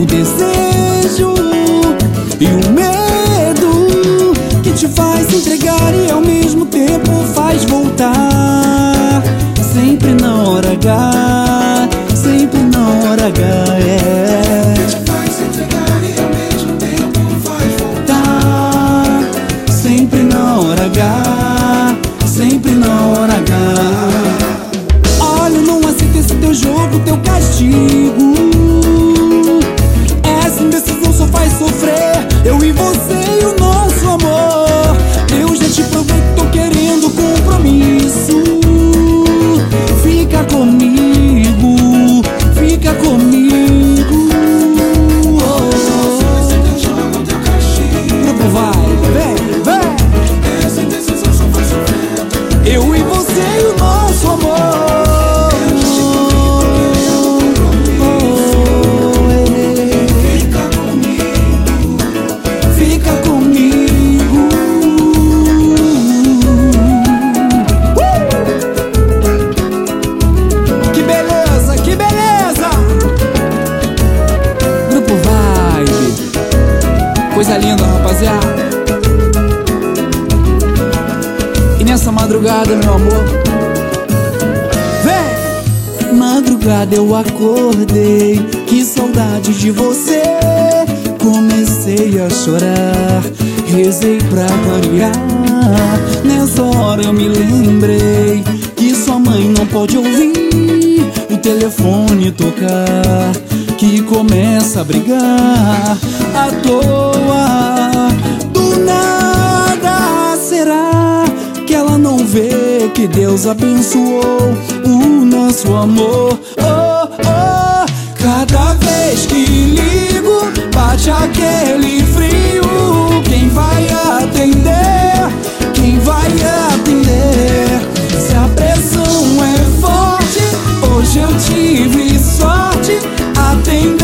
o desejo e o medo que te faz entregar e ao mesmo tempo faz voltar. Sempre na hora H, sempre na hora H, é. Te faz entregar e ao mesmo tempo faz voltar. Sempre na hora H, sempre na hora H. Olha, não aceito esse teu jogo, teu castigo. Coisa linda, rapaziada. E nessa madrugada, meu amor, vem! Madrugada eu acordei, que saudade de você. Comecei a chorar, rezei pra clarear. Nessa hora eu me lembrei que sua mãe não pode ouvir o telefone tocar. Que começa a brigar à toa, do nada será que ela não vê que Deus abençoou o nosso amor. Oh, oh, cada vez que ligo, bate aquele frio. Quem vai atender? Quem vai atender? Se a pressão é forte, hoje eu tive sorte. Atender